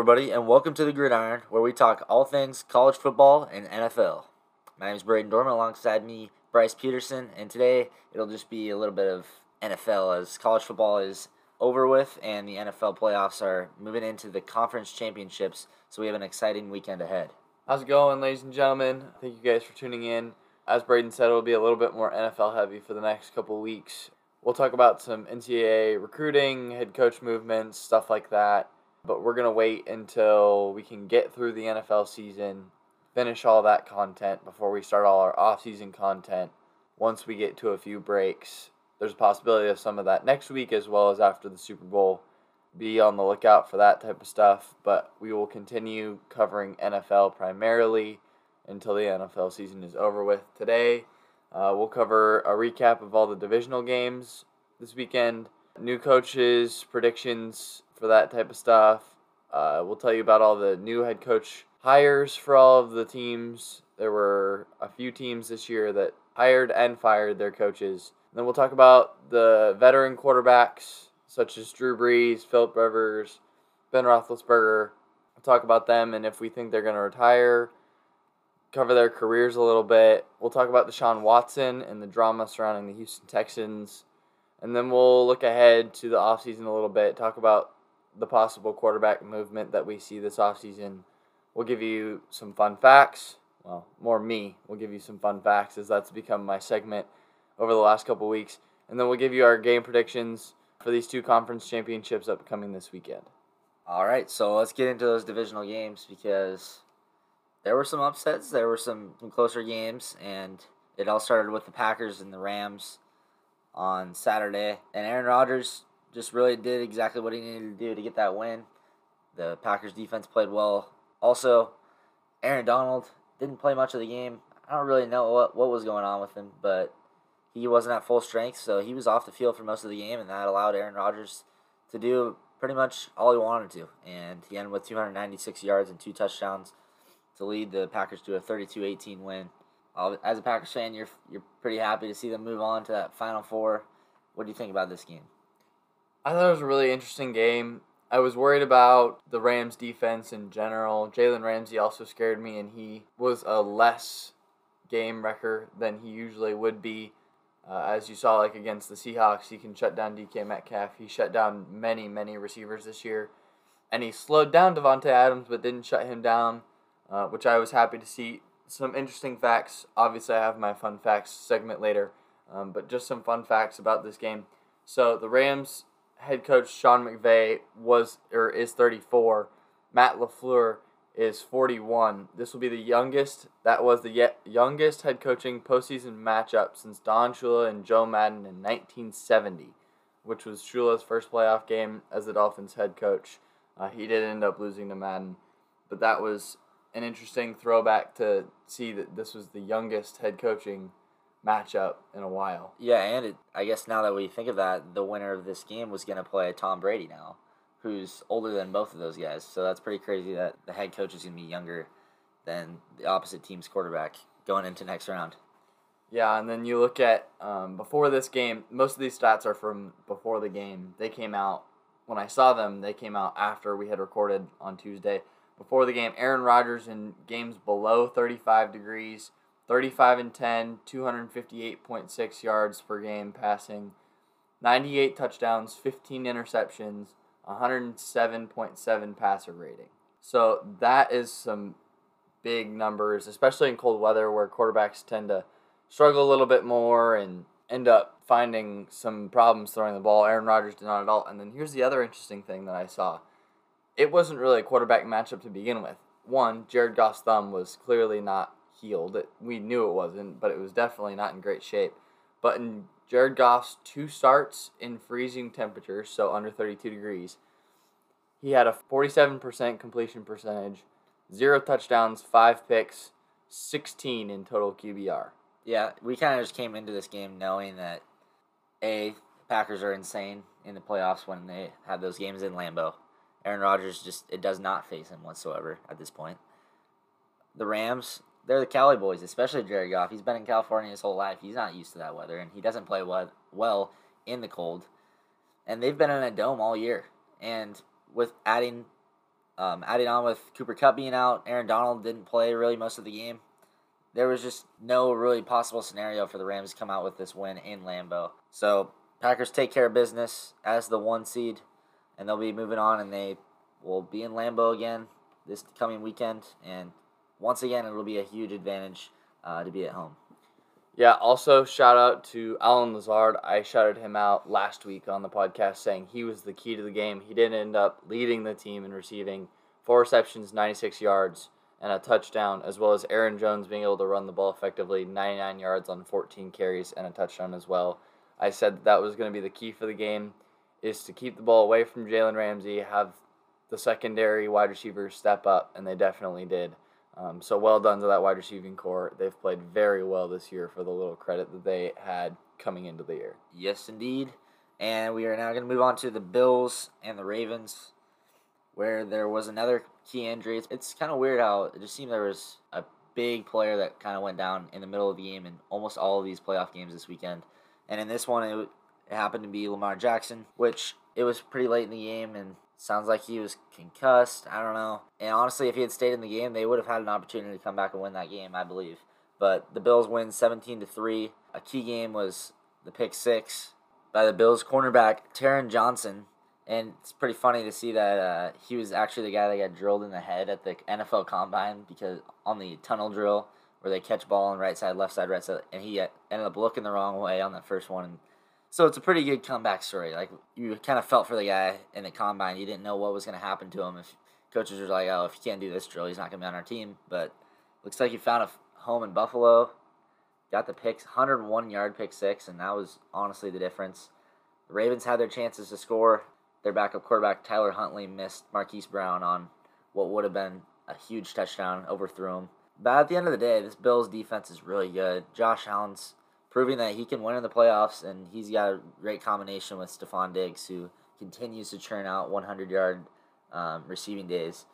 everybody, and welcome to the Gridiron, where we talk all things college football and NFL. My name is Braden Dorman, alongside me, Bryce Peterson, and today it'll just be a little bit of NFL as college football is over with and the NFL playoffs are moving into the conference championships, so we have an exciting weekend ahead. How's it going, ladies and gentlemen? Thank you guys for tuning in. As Braden said, it'll be a little bit more NFL heavy for the next couple weeks. We'll talk about some NCAA recruiting, head coach movements, stuff like that. But we're going to wait until we can get through the NFL season, finish all that content before we start all our off-season content. Once we get to a few breaks, there's a possibility of some of that next week as well as after the Super Bowl be on the lookout for that type of stuff. But we will continue covering NFL primarily until the NFL season is over with. Today, uh, we'll cover a recap of all the divisional games this weekend, new coaches, predictions for that type of stuff. Uh, we'll tell you about all the new head coach hires for all of the teams. There were a few teams this year that hired and fired their coaches. And then we'll talk about the veteran quarterbacks such as Drew Brees, Philip Rivers, Ben Roethlisberger. We'll talk about them and if we think they're going to retire. Cover their careers a little bit. We'll talk about Deshaun Watson and the drama surrounding the Houston Texans. And then we'll look ahead to the offseason a little bit, talk about the possible quarterback movement that we see this offseason. We'll give you some fun facts. Well, more me. We'll give you some fun facts as that's become my segment over the last couple weeks. And then we'll give you our game predictions for these two conference championships upcoming this weekend. All right, so let's get into those divisional games because there were some upsets, there were some, some closer games, and it all started with the Packers and the Rams on Saturday. And Aaron Rodgers just really did exactly what he needed to do to get that win. The Packers defense played well. Also, Aaron Donald didn't play much of the game. I don't really know what, what was going on with him, but he wasn't at full strength, so he was off the field for most of the game, and that allowed Aaron Rodgers to do pretty much all he wanted to. And he ended with 296 yards and two touchdowns to lead the Packers to a 32-18 win. As a Packers fan, you're you're pretty happy to see them move on to that Final Four. What do you think about this game? I thought it was a really interesting game. I was worried about the Rams defense in general. Jalen Ramsey also scared me, and he was a less game wrecker than he usually would be. Uh, as you saw, like against the Seahawks, he can shut down DK Metcalf. He shut down many, many receivers this year, and he slowed down Davante Adams, but didn't shut him down, uh, which I was happy to see. Some interesting facts. Obviously, I have my fun facts segment later, um, but just some fun facts about this game. So the Rams head coach Sean McVay was or is 34. Matt LaFleur is 41. This will be the youngest. That was the yet youngest head coaching postseason matchup since Don Shula and Joe Madden in 1970, which was Shula's first playoff game as the Dolphins head coach. Uh, he did end up losing to Madden, but that was an interesting throwback to see that this was the youngest head coaching matchup in a while. Yeah, and it, I guess now that we think of that, the winner of this game was going to play Tom Brady now, who's older than both of those guys. So that's pretty crazy that the head coach is going to be younger than the opposite team's quarterback going into next round. Yeah, and then you look at um, before this game. Most of these stats are from before the game. They came out when I saw them. They came out after we had recorded on Tuesday. Before the game, Aaron Rodgers in games below 35 degrees 35 and 10, 258.6 yards per game passing, 98 touchdowns, 15 interceptions, 107.7 passer rating. So that is some big numbers, especially in cold weather where quarterbacks tend to struggle a little bit more and end up finding some problems throwing the ball. Aaron Rodgers did not at all. And then here's the other interesting thing that I saw. It wasn't really a quarterback matchup to begin with. One, Jared Goff's thumb was clearly not healed. It, we knew it wasn't, but it was definitely not in great shape. But in Jared Goff's two starts in freezing temperatures, so under 32 degrees, he had a 47% completion percentage, zero touchdowns, five picks, 16 in total QBR. Yeah, we kind of just came into this game knowing that a Packers are insane in the playoffs when they have those games in Lambeau. Aaron Rodgers just it does not face him whatsoever at this point. The Rams, they're the Cali boys, especially Jerry Goff. He's been in California his whole life. He's not used to that weather, and he doesn't play well, well in the cold. And they've been in a dome all year. And with adding Um, adding on with Cooper Kupp being out, Aaron Donald didn't play really most of the game. There was just no really possible scenario for the Rams to come out with this win in Lambeau. So Packers take care of business as the one seed, and they'll be moving on, and they will be in Lambeau again this coming weekend. And once again, it'll be a huge advantage uh, to be at home. Yeah, also shout out to Allen Lazard. I shouted him out last week on the podcast saying he was the key to the game. He didn't end up leading the team in receiving four receptions, 96 yards, and a touchdown, as well as Aaron Jones being able to run the ball effectively, 99 yards on 14 carries and a touchdown as well. I said that, that was going to be the key for the game, is to keep the ball away from Jalen Ramsey, have the secondary wide receivers step up, and they definitely did. Um, so well done to that wide receiving core. They've played very well this year for the little credit that they had coming into the year. Yes, indeed. And we are now going to move on to the Bills and the Ravens, where there was another key injury. It's, it's kind of weird how it just seemed there was a big player that kind of went down in the middle of the game in almost all of these playoff games this weekend. And in this one, it, it happened to be Lamar Jackson, which it was pretty late in the game, and Sounds like he was concussed. I don't know. And honestly, if he had stayed in the game, they would have had an opportunity to come back and win that game, I believe. But the Bills win 17 to 3. A key game was the pick six by the Bills cornerback Taron Johnson. And it's pretty funny to see that uh, he was actually the guy that got drilled in the head at the NFL Combine because on the tunnel drill where they catch ball on right side, left side, right side, and he ended up looking the wrong way on that first one and so it's a pretty good comeback story. Like you kind of felt for the guy in the combine. You didn't know what was going to happen to him. If coaches were like, "Oh, if he can't do this drill, he's not going to be on our team." But looks like he found a home in Buffalo. Got the picks, 101 yard pick six, and that was honestly the difference. The Ravens had their chances to score. Their backup quarterback Tyler Huntley missed Marquise Brown on what would have been a huge touchdown, overthrew him. But at the end of the day, this Bills defense is really good. Josh Allen's proving that he can win in the playoffs, and he's got a great combination with Stefon Diggs, who continues to churn out 100 yard um, receiving days.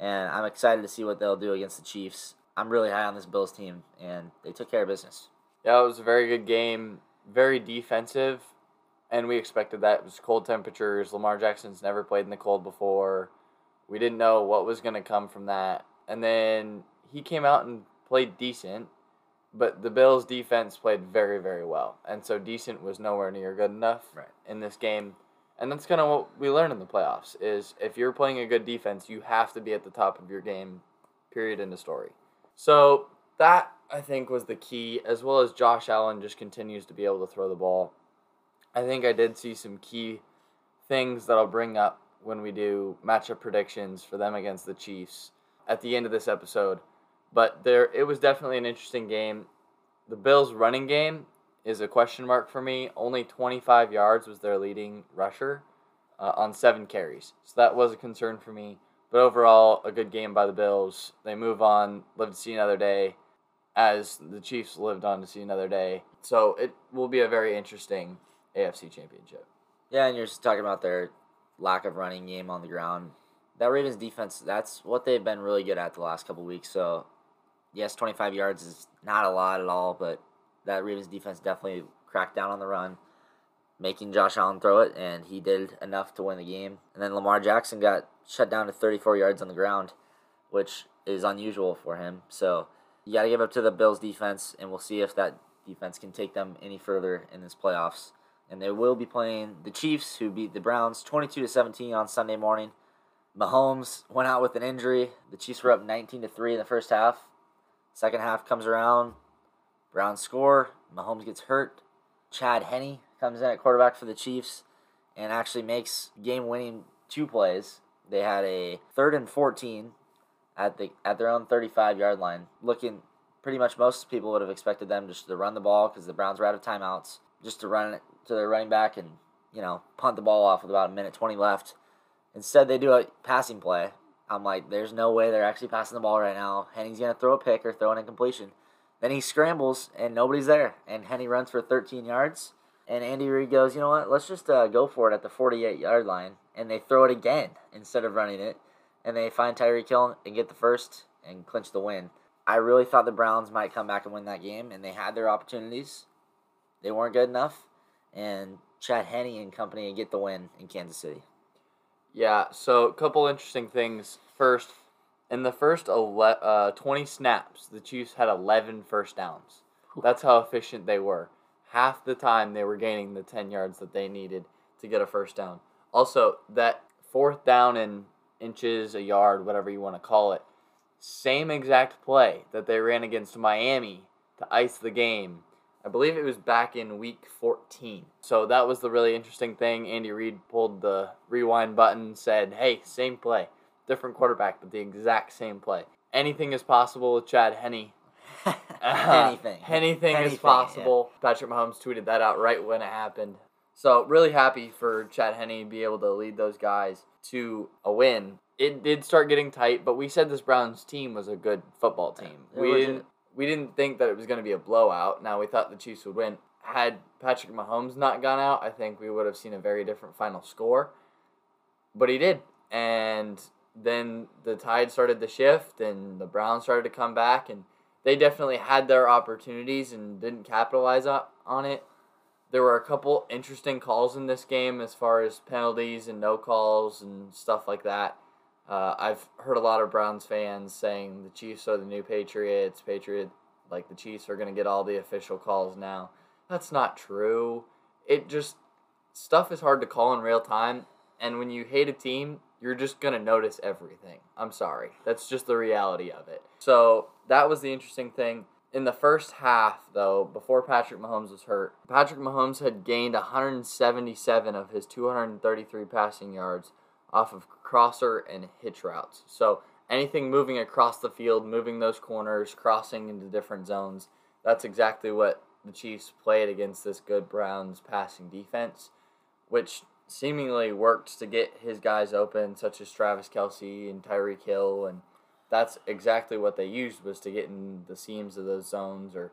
And I'm excited to see what they'll do against the Chiefs. I'm really high on this Bills team, and they took care of business. Yeah, it was a very good game, very defensive, and we expected that. It was cold temperatures. Lamar Jackson's never played in the cold before. We didn't know what was going to come from that. And then he came out and played decent but the Bills' defense played very, very well, and so decent was nowhere near good enough right. in this game. And that's kind of what we learned in the playoffs: is if you're playing a good defense, you have to be at the top of your game. Period. In the story. So that I think was the key, as well as Josh Allen just continues to be able to throw the ball. I think I did see some key things that I'll bring up when we do matchup predictions for them against the Chiefs at the end of this episode. But there, it was definitely an interesting game. The Bills' running game is a question mark for me. Only 25 yards was their leading rusher uh, on seven carries, so that was a concern for me. But overall, a good game by the Bills. They move on, live to see another day, as the Chiefs lived on to see another day. So it will be a very interesting AFC Championship. Yeah, and you're just talking about their lack of running game on the ground. That Ravens defense, that's what they've been really good at the last couple weeks. So yes, 25 yards is not a lot at all, but that Ravens defense definitely cracked down on the run, making Josh Allen throw it, and he did enough to win the game. And then Lamar Jackson got shut down to 34 yards on the ground, which is unusual for him. So you got to give up to the Bills defense, and we'll see if that defense can take them any further in this playoffs. And they will be playing the Chiefs, who beat the Browns 22 to 17 on Sunday morning. Mahomes went out with an injury. The Chiefs were up 19 to 3 in the first half. Second half comes around. Browns score. Mahomes gets hurt. Chad Henne comes in at quarterback for the Chiefs and actually makes game winning two plays. They had a third and 14 at the at their own 35 yard line. Looking pretty much most people would have expected them just to run the ball because the Browns were out of timeouts, just to run it to their running back and you know punt the ball off with about a minute 20 left. Instead, they do a passing play I'm like, there's no way they're actually passing the ball right now. Henne's going to throw a pick or throw an incompletion. Then he scrambles and nobody's there. And Henne runs for 13 yards. And Andy Reid goes, you know what? Let's just uh, go for it at the 48 yard line. And they throw it again instead of running it. And they find Tyreek Hill and get the first and clinch the win. I really thought the Browns might come back and win that game. And they had their opportunities. They weren't good enough. And Chad Henne and company get the win in Kansas City. Yeah, so a couple interesting things First, in the first ele- uh, 20 snaps, the Chiefs had 11 first downs. That's how efficient they were. Half the time they were gaining the 10 yards that they needed to get a first down. Also, that fourth down in inches, a yard, whatever you want to call it, same exact play that they ran against Miami to ice the game. I believe it was back in week 14. So that was the really interesting thing. Andy Reid pulled the rewind button, said, hey, same play. Different quarterback, but the exact same play. Anything is possible with Chad Henne. Uh, anything. Anything is possible. Patrick Mahomes tweeted that out right when it happened. So really happy for Chad Henne to be able to lead those guys to a win. It did start getting tight, but we said this Browns team was a good football team. It we didn't we didn't think that it was going to be a blowout. Now we thought the Chiefs would win. Had Patrick Mahomes not gone out, I think we would have seen a very different final score. But he did. And then the tide started to shift and the Browns started to come back and they definitely had their opportunities and didn't capitalize on it. There were a couple interesting calls in this game as far as penalties and no calls and stuff like that. Uh, I've heard a lot of Browns fans saying the Chiefs are the new Patriots. Patriot, like the Chiefs are going to get all the official calls now. That's not true. It just stuff is hard to call in real time, and when you hate a team, you're just gonna notice everything. I'm sorry. That's just the reality of it. So that was the interesting thing. In the first half, though, before Patrick Mahomes was hurt, Patrick Mahomes had gained 177 of his 233 passing yards off of crosser and hitch routes. So anything moving across the field, moving those corners, crossing into different zones, that's exactly what the Chiefs played against this good Browns passing defense, which seemingly worked to get his guys open, such as Travis Kelce and Tyreek Hill, and that's exactly what they used was to get in the seams of those zones or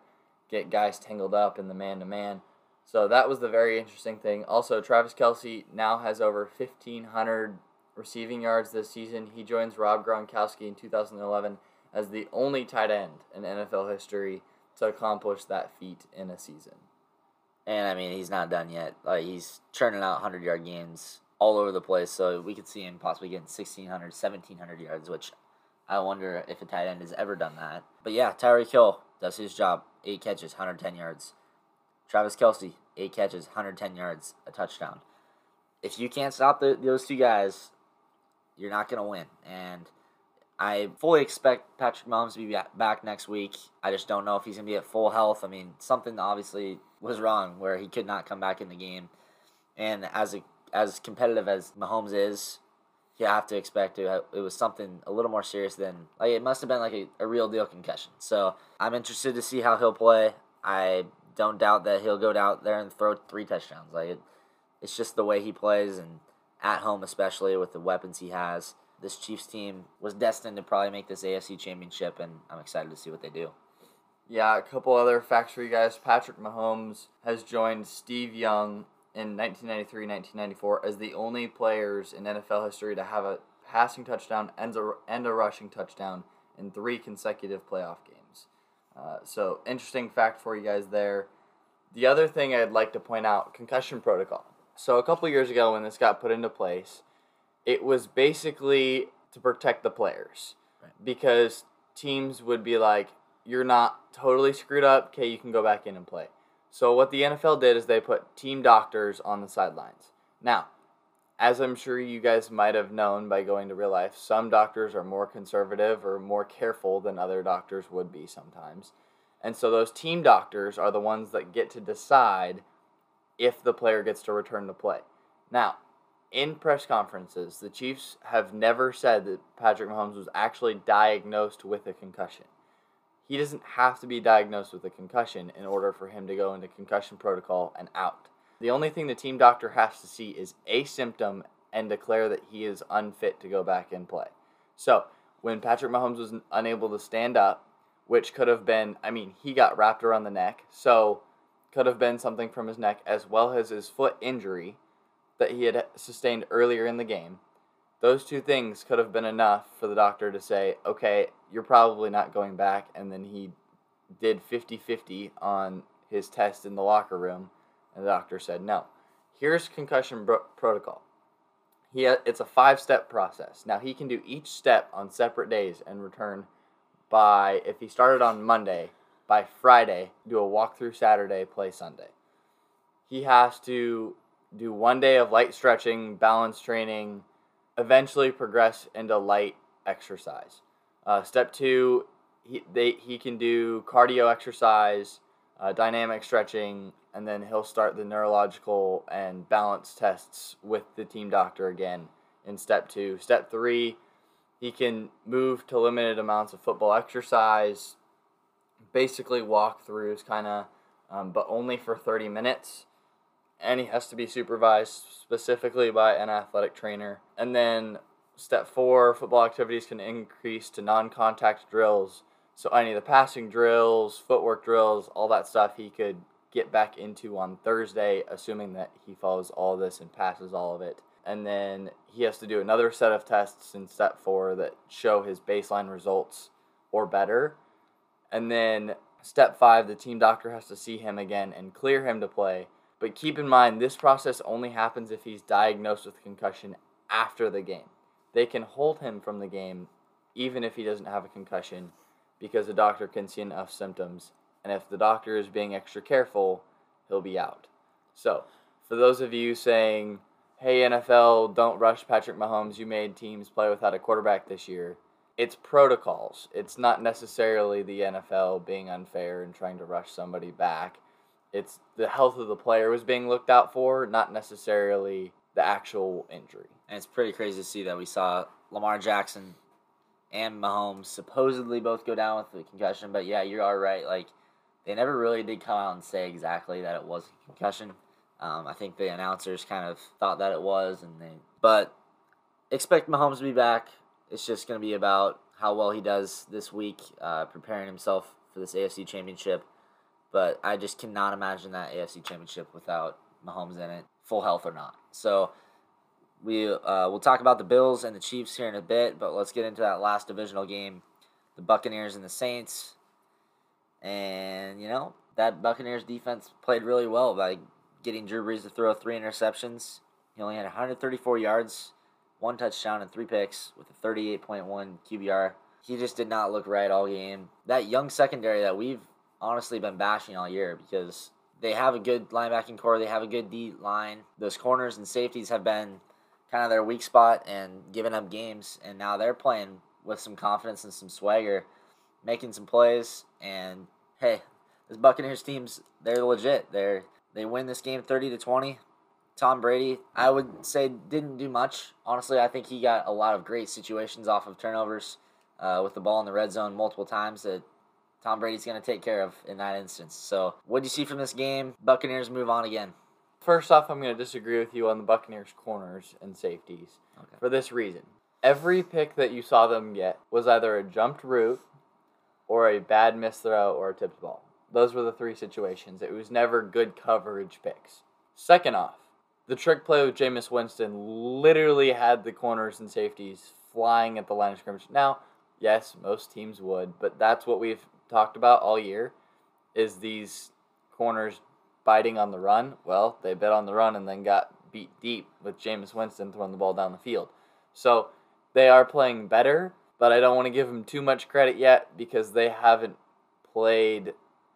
get guys tangled up in the man to man. So that was the very interesting thing. Also, Travis Kelce now has over 1,500 receiving yards this season. He joins Rob Gronkowski in 2011 as the only tight end in NFL history to accomplish that feat in a season. And I mean, he's not done yet. Like he's churning out 100 yard games all over the place. So we could see him possibly getting 1,600, 1,700 yards, which I wonder if a tight end has ever done that. But yeah, Tyreek Hill does his job. Eight catches, 110 yards. Travis Kelce, eight catches, 110 yards, a touchdown. If you can't stop the, those two guys, you're not going to win. And I fully expect Patrick Mahomes to be back next week. I just don't know if he's going to be at full health. I mean, something obviously was wrong where he could not come back in the game. And as a, as competitive as Mahomes is, you have to expect it. It was something a little more serious than like it must have been like a, a real deal concussion. So I'm interested to see how he'll play. I don't doubt that he'll go out there and throw three touchdowns. Like it, it's just the way he plays and at home especially with the weapons he has. This Chiefs team was destined to probably make this AFC championship and I'm excited to see what they do. Yeah, a couple other facts for you guys. Patrick Mahomes has joined Steve Young in 1993 1994 as the only players in NFL history to have a passing touchdown and a, and a rushing touchdown in three consecutive playoff games. Uh, so, interesting fact for you guys there. The other thing I'd like to point out concussion protocol. So, a couple years ago, when this got put into place, it was basically to protect the players Right. because teams would be like, you're not totally screwed up. Okay, you can go back in and play. So what the NFL did is they put team doctors on the sidelines. Now, as I'm sure you guys might have known by going to real life, some doctors are more conservative or more careful than other doctors would be sometimes. And so those team doctors are the ones that get to decide if the player gets to return to play. Now, in press conferences, the Chiefs have never said that Patrick Mahomes was actually diagnosed with a concussion he doesn't have to be diagnosed with a concussion in order for him to go into concussion protocol and out. The only thing the team doctor has to see is a symptom and declare that he is unfit to go back and play. So, when Patrick Mahomes was unable to stand up, which could have been, I mean, he got wrapped around the neck, so could have been something from his neck as well as his foot injury that he had sustained earlier in the game. Those two things could have been enough for the doctor to say, okay, you're probably not going back. And then he did 50 50 on his test in the locker room. And the doctor said, no. Here's concussion bro- protocol. He ha- it's a five step process. Now he can do each step on separate days and return by if he started on Monday, by Friday, do a walkthrough Saturday, play Sunday. He has to do one day of light stretching, balance training, eventually progress into light exercise. Uh, step two, he, they, he can do cardio exercise, uh, dynamic stretching, and then he'll start the neurological and balance tests with the team doctor again in step two. Step three, he can move to limited amounts of football exercise, basically walkthroughs, kind of, um, but only for 30 minutes. And he has to be supervised specifically by an athletic trainer. And then step four, football activities can increase to non contact drills. So any of the passing drills, footwork drills, all that stuff he could get back into on Thursday, assuming that he follows all this and passes all of it. And then he has to do another set of tests in step four that show his baseline results or better. And then step five, the team doctor has to see him again and clear him to play. But keep in mind, this process only happens if he's diagnosed with concussion after the game. They can hold him from the game even if he doesn't have a concussion because the doctor can see enough symptoms. And if the doctor is being extra careful, he'll be out. So, for those of you saying, hey, NFL, don't rush Patrick Mahomes, you made teams play without a quarterback this year, it's protocols. It's not necessarily the NFL being unfair and trying to rush somebody back. It's the health of the player was being looked out for, not necessarily the actual injury. And it's pretty crazy to see that we saw Lamar Jackson and Mahomes supposedly both go down with the concussion. But yeah, you are right. Like they never really did come out and say exactly that it was a concussion. Um, I think the announcers kind of thought that it was, and they. But expect Mahomes to be back. It's just going to be about how well he does this week, uh, preparing himself for this AFC Championship. But I just cannot imagine that AFC Championship without Mahomes in it, full health or not. So we uh, we'll talk about the Bills and the Chiefs here in a bit, but let's get into that last divisional game, the Buccaneers and the Saints. And you know that Buccaneers defense played really well by getting Drew Brees to throw three interceptions. He only had 134 yards, one touchdown, and three picks with a 38.1 QBR. He just did not look right all game. That young secondary that we've honestly been bashing all year because they have a good linebacking core, they have a good D line. Those corners and safeties have been kind of their weak spot and giving up games, and now they're playing with some confidence and some swagger, making some plays. And hey, this Buccaneers team's they're legit. They're they win this game thirty to twenty. Tom Brady, I would say, didn't do much. Honestly, I think he got a lot of great situations off of turnovers uh, with the ball in the red zone multiple times that Tom Brady's going to take care of in that instance. So, what do you see from this game? Buccaneers move on again. First off, I'm going to disagree with you on the Buccaneers' corners and safeties Okay. for this reason. Every pick that you saw them get was either a jumped route or a bad miss throw or a tipped ball. Those were the three situations. It was never good coverage picks. Second off, the trick play with Jameis Winston literally had the corners and safeties flying at the line of scrimmage. Now, yes, most teams would, but that's what we've talked about all year is these corners biting on the run. Well, they bit on the run and then got beat deep with Jameis Winston throwing the ball down the field. So they are playing better, but I don't want to give them too much credit yet because they haven't played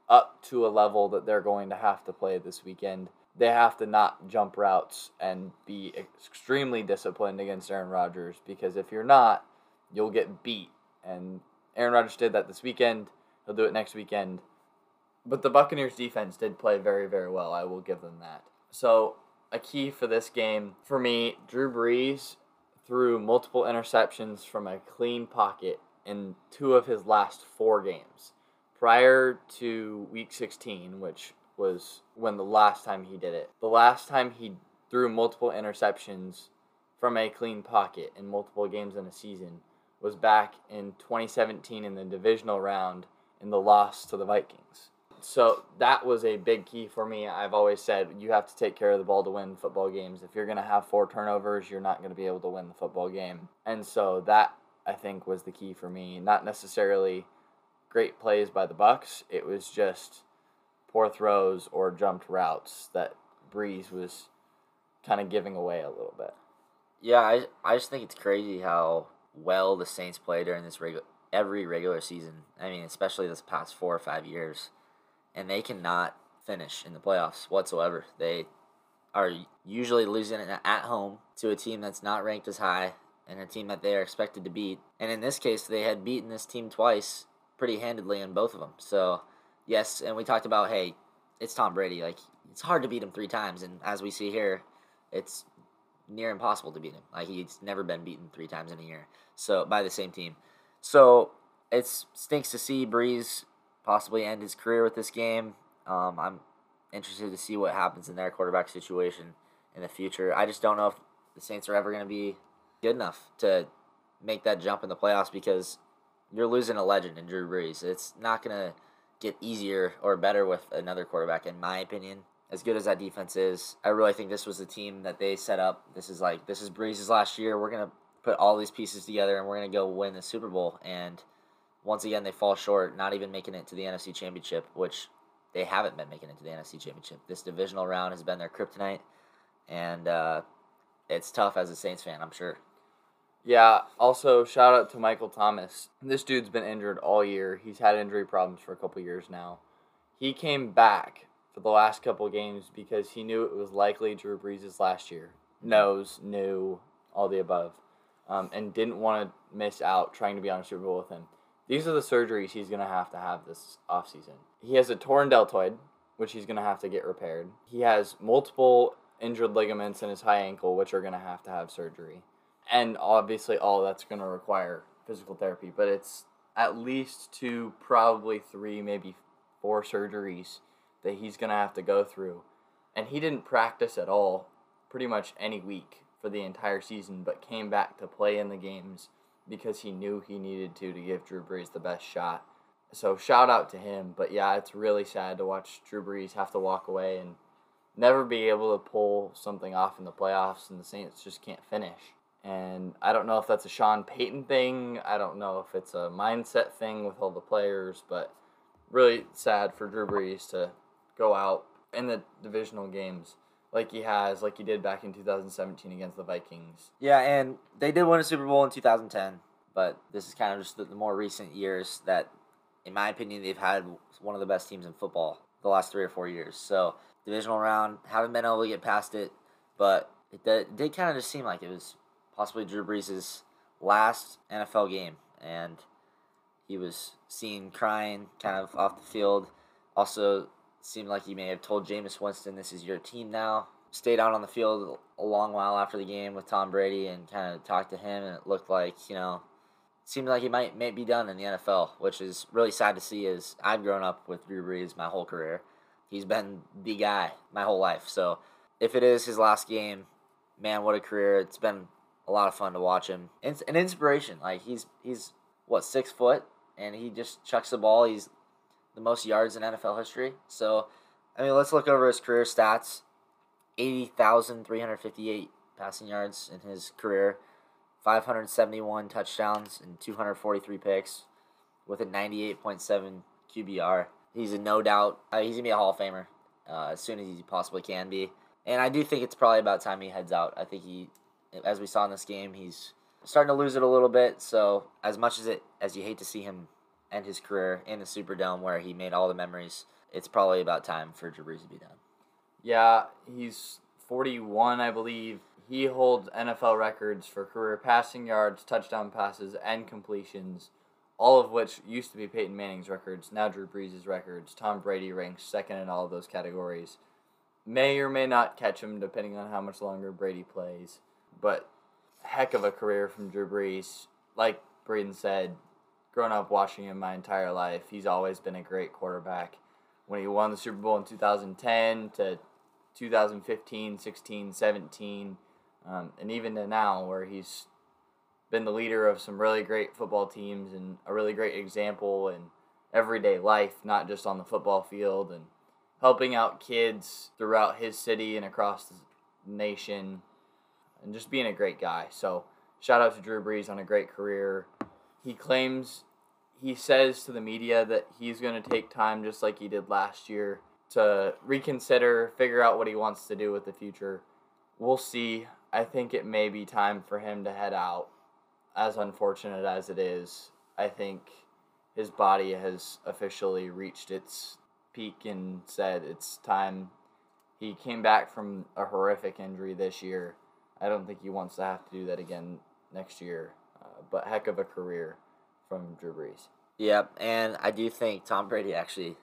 up to a level that they're going to have to play this weekend. They have to not jump routes and be extremely disciplined against Aaron Rodgers because if you're not, you'll get beat. And Aaron Rodgers did that this weekend. He'll do it next weekend. But the Buccaneers defense did play very, very well. I will give them that. So, a key for this game for me, Drew Brees threw multiple interceptions from a clean pocket in two of his last four games. Prior to week 16, which was when the last time he did it, the last time he threw multiple interceptions from a clean pocket in multiple games in a season was back in 2017 in the divisional round in the loss to the Vikings. So that was a big key for me. I've always said you have to take care of the ball to win football games. If you're going to have four turnovers, you're not going to be able to win the football game. And so that I think was the key for me. Not necessarily great plays by the Bucs. It was just poor throws or jumped routes that Brees was kind of giving away a little bit. Yeah, I I just think it's crazy how well the Saints play during this regular every regular season. I mean, especially this past four or five years, and they cannot finish in the playoffs whatsoever. They are usually losing at home to a team that's not ranked as high and a team that they are expected to beat. And in this case, they had beaten this team twice pretty handedly in both of them. So, yes, and we talked about hey, it's Tom Brady. Like it's hard to beat him three times, and as we see here, it's near impossible to beat him. Like he's never been beaten three times in a year. So by the same team. So it stinks to see Brees possibly end his career with this game. Um, I'm interested to see what happens in their quarterback situation in the future. I just don't know if the Saints are ever going to be good enough to make that jump in the playoffs because you're losing a legend in Drew Brees. It's not going to get easier or better with another quarterback, in my opinion. As good as that defense is, I really think this was the team that they set up. This is like this is Brees' last year. We're gonna put all these pieces together and we're gonna go win the Super Bowl. And once again, they fall short, not even making it to the NFC Championship, which they haven't been making it to the NFC Championship. This divisional round has been their kryptonite, and uh, it's tough as a Saints fan, I'm sure. Yeah, also shout out to Michael Thomas. This dude's been injured all year. He's had injury problems for a couple years now. He came back for the last couple games because he knew it was likely Drew Brees' last year. Knows, knew, all the above. Um, and didn't want to miss out trying to be on a Super Bowl with him. These are the surgeries he's going to have to have this offseason. He has a torn deltoid, which he's going to have to get repaired. He has multiple injured ligaments in his high ankle, which are going to have to have surgery and obviously all that's going to require physical therapy but it's at least two probably three maybe four surgeries that he's going to have to go through and he didn't practice at all pretty much any week for the entire season but came back to play in the games because he knew he needed to to give Drew Brees the best shot. So shout out to him. But yeah it's really sad to watch Drew Brees have to walk away and never be able to pull something off in the playoffs and the Saints just can't finish. And I don't know if that's a Sean Payton thing. I don't know if it's a mindset thing with all the players, but really sad for Drew Brees to go out in the divisional games like he has, like he did back in 2017 against the Vikings. Yeah, and they did win a Super Bowl in 2010, but this is kind of just the, the more recent years that, in my opinion, they've had one of the best teams in football the last three or four years. So, divisional round, haven't been able to get past it, but it did, it did kind of just seem like it was possibly Drew Brees' last NFL game, and he was seen crying kind of off the field. Also, seemed like he may have told Jameis Winston, "This is your team now." Stayed out on the field a long while after the game with Tom Brady and kind of talked to him, and it looked like you know, seemed like he might may be done in the NFL, which is really sad to see. As I've grown up with Drew Brees my whole career, he's been the guy my whole life. So if it is his last game, man, what a career! It's been a lot of fun to watch him. It's an inspiration. Like he's he's what six foot, and he just chucks the ball. He's the most yards in NFL history. So, I mean, let's look over his career stats: eighty thousand three hundred fifty-eight passing yards in his career, five hundred seventy-one touchdowns and two hundred forty-three picks, with a ninety-eight point seven QBR. He's a no doubt. Uh, he's gonna be a Hall of Famer uh, as soon as he possibly can be. And I do think it's probably about time he heads out. I think he as we saw in this game, he's starting to lose it a little bit. So as much as it as you hate to see him end his career in the Superdome where he made all the memories, it's probably about time for Drew Brees to be done. Yeah, he's 41, I believe. He holds NFL records for career passing yards, touchdown passes, and completions, all of which used to be Peyton Manning's records, now Drew Brees' records. Tom Brady ranks second in all of those categories. May or may not catch him depending on how much longer Brady plays but heck of a career from Drew Brees. Like Braden said, growing up watching him my entire life, he's always been a great quarterback. When he won the Super Bowl in 2010 to 2015, 16, 17, um, and even to now, where he's been the leader of some really great football teams and a really great example in everyday life, not just on the football field, and helping out kids throughout his city and across the nation and just being a great guy. So shout out to Drew Brees on a great career. He claims he says to the media that he's going to take time just like he did last year to reconsider, figure out what he wants to do with the future. We'll see. I think it may be time for him to head out. As unfortunate as it is, I think his body has officially reached its peak and said it's time. He came back from a horrific injury this year. I don't think he wants to have to do that again next year. But heck of a career from Drew Brees. Yep, and I do think Tom Brady actually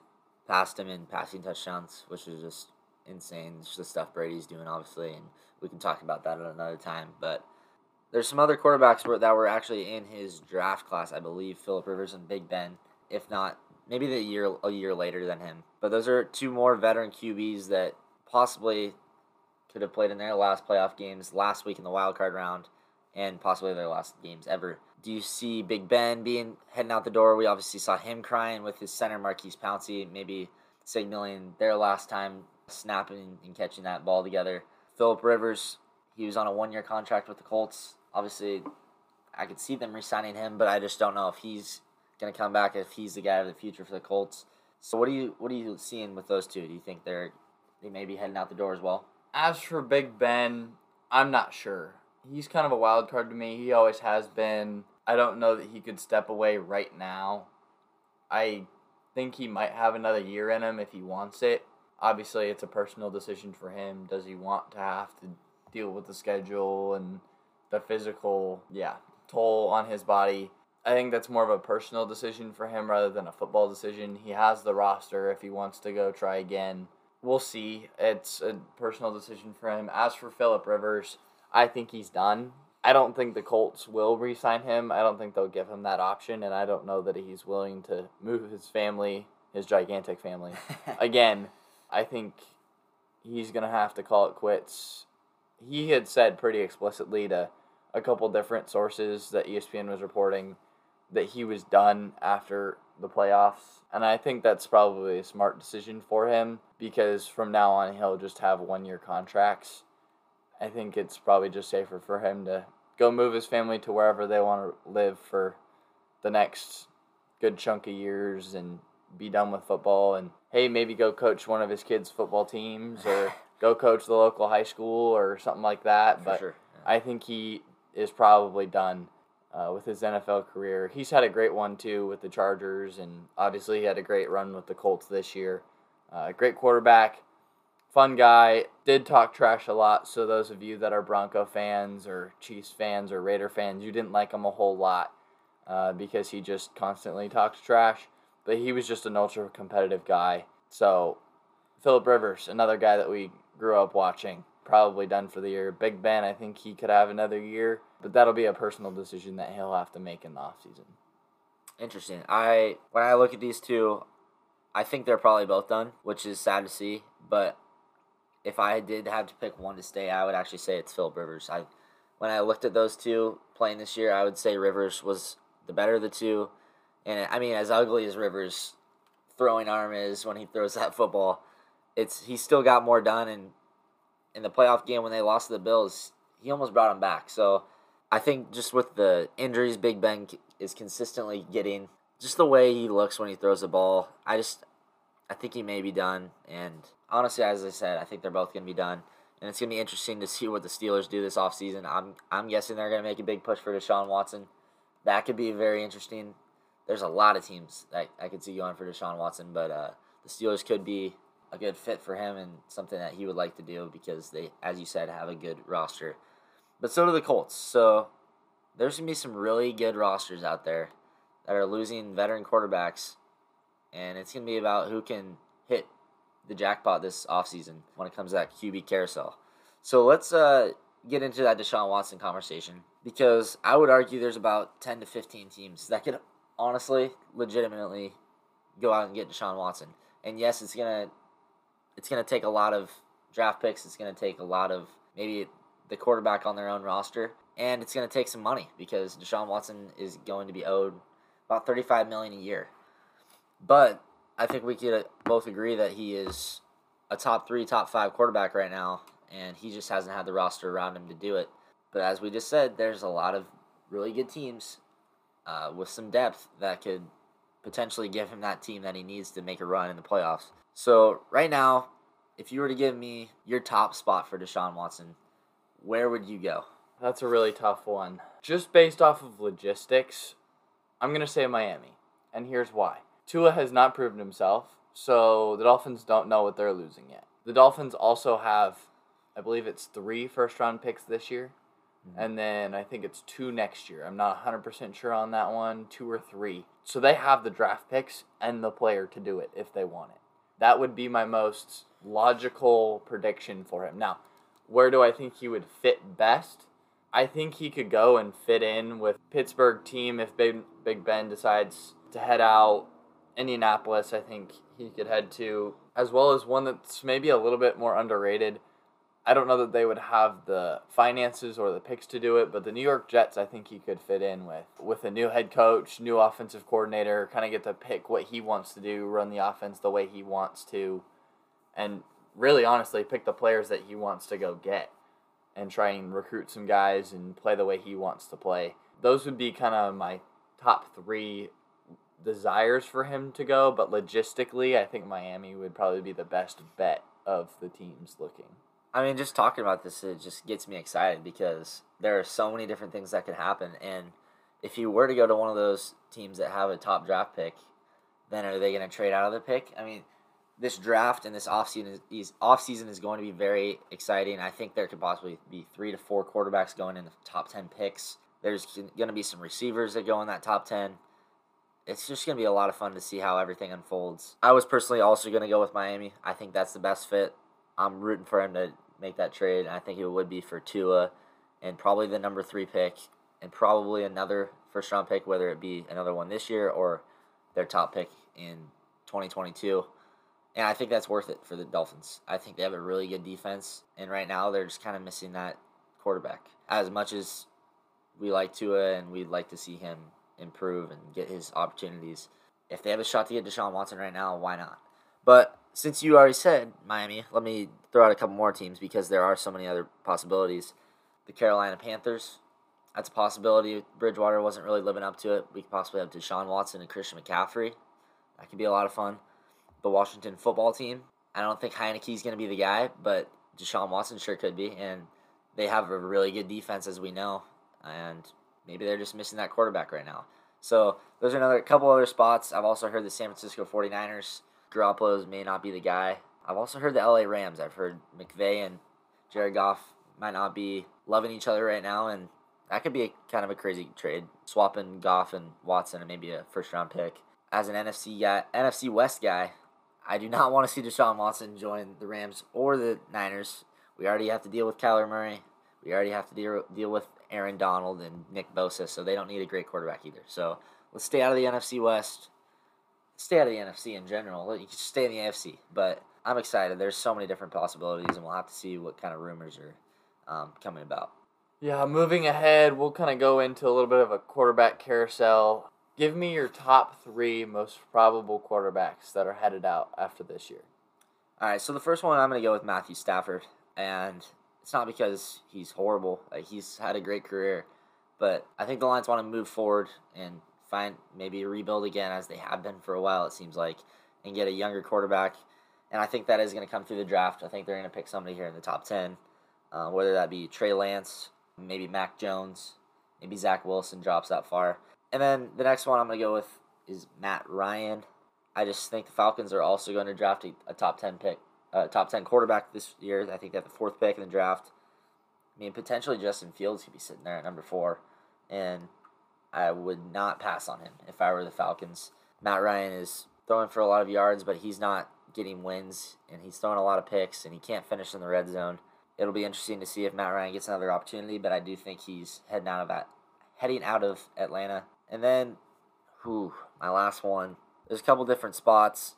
passed him in passing touchdowns, which is just insane. It's Just the stuff Brady's doing, obviously, and we can talk about that at another time. But there's some other quarterbacks that were actually in his draft class, I believe, Philip Rivers and Big Ben. If not, maybe the year a year later than him. But those are two more veteran QBs that possibly could have played in their last playoff games last week in the wild card round, and possibly their last games ever. Do you see Big Ben being heading out the door? We obviously saw him crying with his center Maurkice Pouncey, maybe signaling their last time snapping and catching that ball together. Philip Rivers, he was on a one year contract with the Colts. Obviously, I could see them re-signing him, but I just don't know if he's to come back if he's the guy of the future for the Colts. So what do you what are you seeing with those two? Do you think they're they may be heading out the door as well? As for Big Ben, I'm not sure. He's kind of a wild card to me. He always has been. I don't know that he could step away right now. I think he might have another year in him if he wants it obviously it's a personal decision for him. Does he want to have to deal with the schedule and the physical, yeah, toll on his body? I think that's more of a personal decision for him rather than a football decision. He has the roster if he wants to go try again. We'll see. It's a personal decision for him. As for Philip Rivers, I think he's done. I don't think the Colts will re sign him. I don't think they'll give him that option, and I don't know that he's willing to move his family, his gigantic family, again I think he's going to have to call it quits. He had said pretty explicitly to a couple different sources that ESPN was reporting that he was done after the playoffs. And I think that's probably a smart decision for him because from now on he'll just have one year contracts. I think it's probably just safer for him to go move his family to wherever they want to live for the next good chunk of years and be done with football and hey, maybe go coach one of his kids' football teams or go coach the local high school or something like that. For but sure. Yeah. I think he is probably done uh, with his NFL career. He's had a great one too with the Chargers, and obviously he had a great run with the Colts this year. Uh, great quarterback, fun guy. Did talk trash a lot, so those of you that are Bronco fans or Chiefs fans or Raider fans, you didn't like him a whole lot uh, because he just constantly talks trash but he was just an ultra competitive guy. So, Philip Rivers, another guy that we grew up watching, probably done for the year. Big Ben, I think he could have another year, but that'll be a personal decision that he'll have to make in the offseason. Interesting. I when I look at these two, I think they're probably both done, which is sad to see. But if I did have to pick one to stay, I would actually say it's Philip Rivers. I when I looked at those two playing this year, I would say Rivers was the better of the two. And I mean, as ugly as Rivers' throwing arm is when he throws that football, it's he still got more done. And in the playoff game when they lost to the Bills, he almost brought him back. So I think just with the injuries Big Ben is consistently getting, just the way he looks when he throws the ball, I just I think he may be done. And honestly, as I said, I think they're both going to be done. And it's going to be interesting to see what the Steelers do this offseason. I'm, I'm guessing they're going to make a big push for Deshaun Watson. That could be very interesting there's a lot of teams that I could see going for Deshaun Watson, but uh, the Steelers could be a good fit for him and something that he would like to do because they, as you said, have a good roster. But so do the Colts. So there's gonna be some really good rosters out there that are losing veteran quarterbacks, and it's gonna be about who can hit the jackpot this offseason when it comes to that QB carousel. So let's uh, get into that Deshaun Watson conversation because I would argue there's about 10 to 15 teams that could honestly, legitimately, go out and get Deshaun Watson. And yes, it's gonna it's gonna take a lot of draft picks. It's gonna take a lot of maybe the quarterback on their own roster, and it's gonna take some money because Deshaun Watson is going to be owed about thirty five million a year. But I think we could both agree that he is a top three, top five quarterback right now, and he just hasn't had the roster around him to do it. But as we just said, there's a lot of really good teams uh, with some depth that could potentially give him that team that he needs to make a run in the playoffs. So right now, if you were to give me your top spot for Deshaun Watson, where would you go? That's a really tough one. Just based off of logistics, I'm going to say Miami. And here's why Tua has not proven himself, so the Dolphins don't know what they're losing yet. The Dolphins also have, I believe it's three first round picks this year. Mm-hmm. And then I think it's two next year. I'm not 100% sure on that one, two or three. So they have the draft picks and the player to do it if they want it. That would be my most logical prediction for him. Now, where do I think he would fit best? I think he could go and fit in with Pittsburgh team if Big, Big Ben decides to head out. Indianapolis, I think he could head to, as well as one that's maybe a little bit more underrated. I don't know that they would have the finances or the picks to do it, but the New York Jets, I think he could fit in with with a new head coach, new offensive coordinator, kind of get to pick what he wants to do, run the offense the way he wants to, and really honestly pick the players that he wants to go get and try and recruit some guys and play the way he wants to play. Those would be kind of my top three desires for him to go, but logistically, I think Miami would probably be the best bet of the teams looking. I mean, just talking about this, it just gets me excited because there are so many different things that could happen. And if you were to go to one of those teams that have a top draft pick, then are they going to trade out of the pick? I mean, this draft and this offseason is, offseason is going to be very exciting. I think there could possibly be three to four quarterbacks going in the top 10 picks. There's going to be some receivers that go in that top 10. It's just going to be a lot of fun to see how everything unfolds. I was personally also going to go with Miami. I think that's the best fit. I'm rooting for him to make that trade. and I think it would be for Tua and probably the number three pick and probably another first round pick, whether it be another one this year or their top pick in 2022. And I think that's worth it for the Dolphins. I think they have a really good defense, and right now they're just kind of missing that quarterback. As much as we like Tua and we'd like to see him improve and get his opportunities, if they have a shot to get Deshaun Watson right now, why not? But since you already said Miami, let me throw out a couple more teams because there are so many other possibilities. The Carolina Panthers, that's a possibility. Bridgewater wasn't really living up to it. We could possibly have Deshaun Watson and Christian McCaffrey. That could be a lot of fun the Washington football team. I don't think Heinicke's going to be the guy, but Deshaun Watson sure could be. And they have a really good defense, as we know. And maybe they're just missing that quarterback right now. So those are another couple other spots. I've also heard the San Francisco 49ers. Garoppolo may not be the guy. I've also heard the LA Rams. I've heard McVay and Jared Goff might not be loving each other right now, and that could be a, kind of a crazy trade. Swapping Goff and Watson and maybe a first round pick. As an NFC guy, NFC West guy, I do not want to see Deshaun Watson join the Rams or the Niners. We already have to deal with Kyler Murray. We already have to deal, deal with Aaron Donald and Nick Bosa, so they don't need a great quarterback either. So let's stay out of the NFC West. Stay out of the NFC in general. You can stay in the AFC, but I'm excited. There's so many different possibilities, and we'll have to see what kind of rumors are um, coming about. Yeah, moving ahead, we'll kind of go into a little bit of a quarterback carousel. Give me your top three most probable quarterbacks that are headed out after this year. All right, so the first one I'm going to go with Matthew Stafford, and it's not because he's horrible. Like he's had a great career, but I think the Lions want to move forward and find maybe rebuild again as they have been for a while. It seems like, and get a younger quarterback. And I think that is going to come through the draft. I think they're going to pick somebody here in the top ten, uh, whether that be Trey Lance, maybe Mac Jones, maybe Zach Wilson drops that far. And then the next one I'm going to go with is Matt Ryan. I just think the Falcons are also going to draft a, a top 10 pick, uh, top 10 quarterback this year. I think they have the fourth pick in the draft. I mean, potentially Justin Fields could be sitting there at number four. And I would not pass on him if I were the Falcons. Matt Ryan is throwing for a lot of yards, but he's not getting wins, and he's throwing a lot of picks, and he can't finish in the red zone. It'll be interesting to see if Matt Ryan gets another opportunity, but I do think he's heading out of that, heading out of Atlanta and then, whew, my last one. There's a couple different spots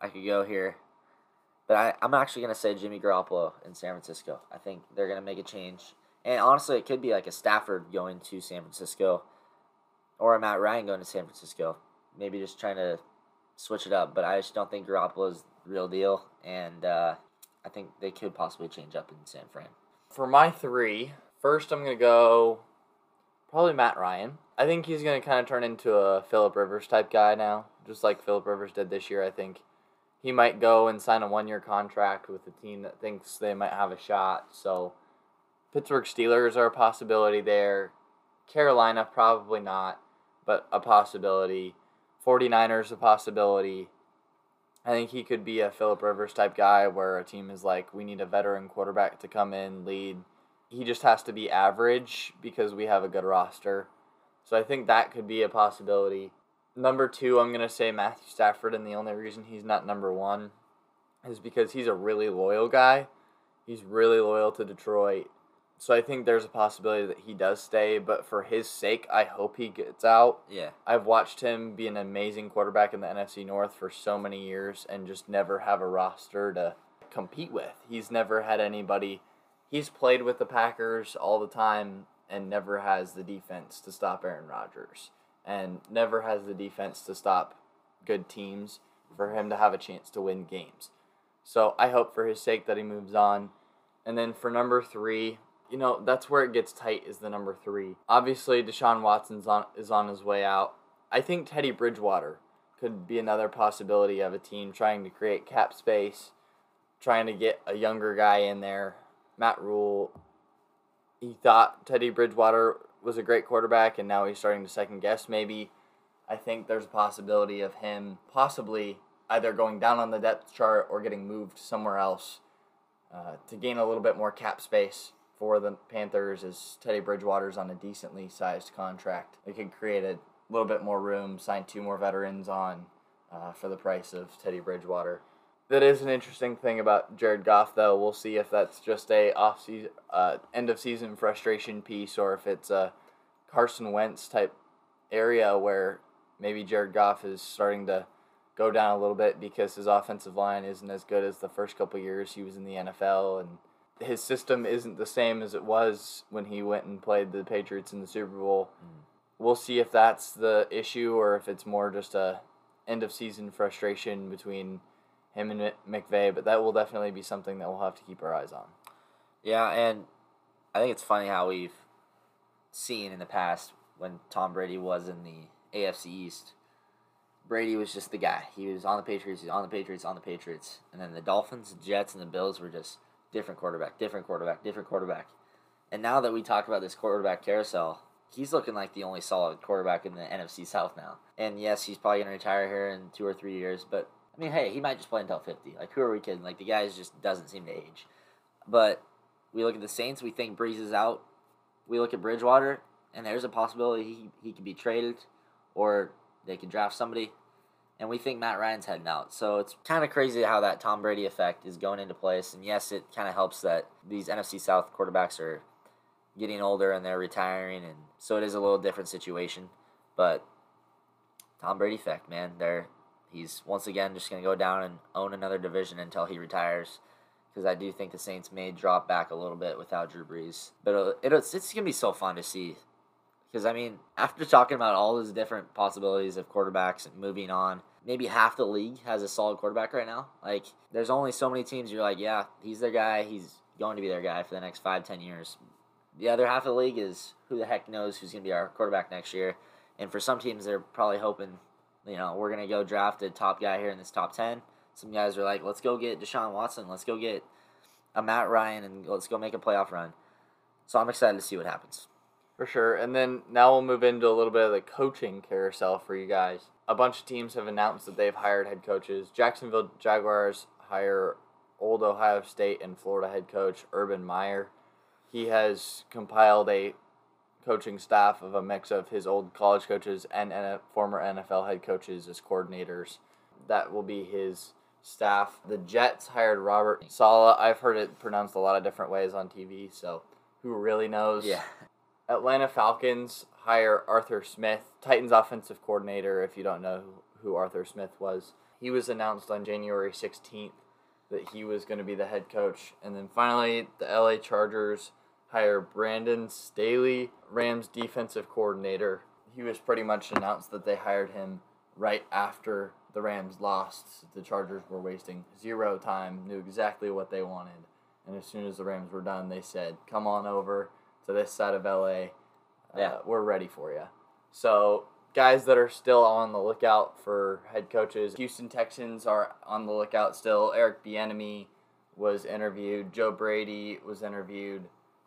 I could go here. But I, I'm actually going to say Jimmy Garoppolo in San Francisco. I think they're going to make a change. And honestly, it could be like a Stafford going to San Francisco or a Matt Ryan going to San Francisco. Maybe just trying to switch it up. But I just don't think Garoppolo is the real deal. And uh, I think they could possibly change up in San Fran. For my three, first I'm going to go probably Matt Ryan. I think he's going to kind of turn into a Philip Rivers type guy now, just like Philip Rivers did this year. I think he might go and sign a one year contract with a team that thinks they might have a shot. So Pittsburgh Steelers are a possibility there. Carolina, probably not, but a possibility. 49ers, a possibility. I think he could be a Philip Rivers type guy where a team is like, we need a veteran quarterback to come in, lead. He just has to be average because we have a good roster. So I think that could be a possibility. Number two, I'm going to say Matthew Stafford, and the only reason he's not number one is because he's a really loyal guy. He's really loyal to Detroit. So I think there's a possibility that he does stay, but for his sake, I hope he gets out. Yeah. I've watched him be an amazing quarterback in the NFC North for so many years and just never have a roster to compete with. He's never had anybody. He's played with the Packers all the time and never has the defense to stop Aaron Rodgers and never has the defense to stop good teams for him to have a chance to win games. So I hope for his sake that he moves on. And then for number three, you know, that's where it gets tight is the number three. Obviously, Deshaun Watson's on is on his way out. I think Teddy Bridgewater could be another possibility of a team trying to create cap space, trying to get a younger guy in there. Matt Rhule, he thought Teddy Bridgewater was a great quarterback, and now he's starting to second guess maybe. I think there's a possibility of him possibly either going down on the depth chart or getting moved somewhere else uh, to gain a little bit more cap space for the Panthers as Teddy Bridgewater's on a decently sized contract. They could create a little bit more room, sign two more veterans on uh, for the price of Teddy Bridgewater. That is an interesting thing about Jared Goff, though. We'll see if that's just a off season, uh, end of season frustration piece, or if it's a Carson Wentz type area where maybe Jared Goff is starting to go down a little bit because his offensive line isn't as good as the first couple years he was in the NFL and his system isn't the same as it was when he went and played the Patriots in the Super Bowl. Mm. We'll see if that's the issue or if it's more just a end of season frustration between him and McVay, but that will definitely be something that we'll have to keep our eyes on. Yeah, and I think it's funny how we've seen in the past when Tom Brady was in the AFC East. Brady was just the guy. He was on the Patriots, he's on the Patriots, on the Patriots. And then the Dolphins, Jets, and the Bills were just different quarterback, different quarterback, different quarterback. And now that we talk about this quarterback carousel, he's looking like the only solid quarterback in the NFC South now. And yes, he's probably gonna retire here in two or three years, but I mean, hey, he might just play until fifty. Like, who are we kidding? Like, the guy just doesn't seem to age. But we look at the Saints, we think Brees is out. We look at Bridgewater, and there's a possibility he he could be traded, or they could draft somebody and we think Matt Ryan's heading out. So it's kind of crazy how that Tom Brady effect is going into place. And yes, it kind of helps that these NFC South quarterbacks are getting older and they're retiring, and so it is a little different situation. But Tom Brady effect, man, there he's once again just going to go down and own another division until he retires. Because I do think the Saints may drop back a little bit without Drew Brees, but it's it's gonna be so fun to see because I mean, after talking about all those different possibilities of quarterbacks and moving on, maybe half the league has a solid quarterback right now. Like, there's only so many teams you're like, yeah, he's their guy. He's going to be their guy for the next five, ten years. The other half of the league is who the heck knows who's going to be our quarterback next year. And for some teams, they're probably hoping, you know, we're to go draft a top guy here in this top 10. Some guys are like, let's go get Deshaun Watson. Let's go get a Matt Ryan and let's go make a playoff run. So I'm excited to see what happens. For sure. And then now we'll move into a little bit of the coaching carousel for you guys. A bunch of teams have announced that they've hired head coaches. Jacksonville Jaguars hire old Ohio State and Florida head coach Urban Meyer. He has compiled a coaching staff of a mix of his old college coaches and former NFL head coaches as coordinators. That will be his staff. The Jets hired Robert Saleh. I've heard it pronounced a lot of different ways on TV, so who really knows? Yeah. Atlanta Falcons hire Arthur Smith, Titans offensive coordinator. If you don't know who Arthur Smith was, he was announced on January 16th that he was going to be the head coach. And then finally, the LA Chargers hire Brandon Staley, Rams defensive coordinator. He was pretty much announced that they hired him right after the Rams lost. The Chargers were wasting zero time, knew exactly what they wanted. And as soon as the Rams were done, they said, Come on over to this side of LA. Uh, yeah. we're ready for you. So, guys that are still on the lookout for head coaches, Houston Texans are on the lookout still. Eric Bieniemy was interviewed. Joe Brady was interviewed.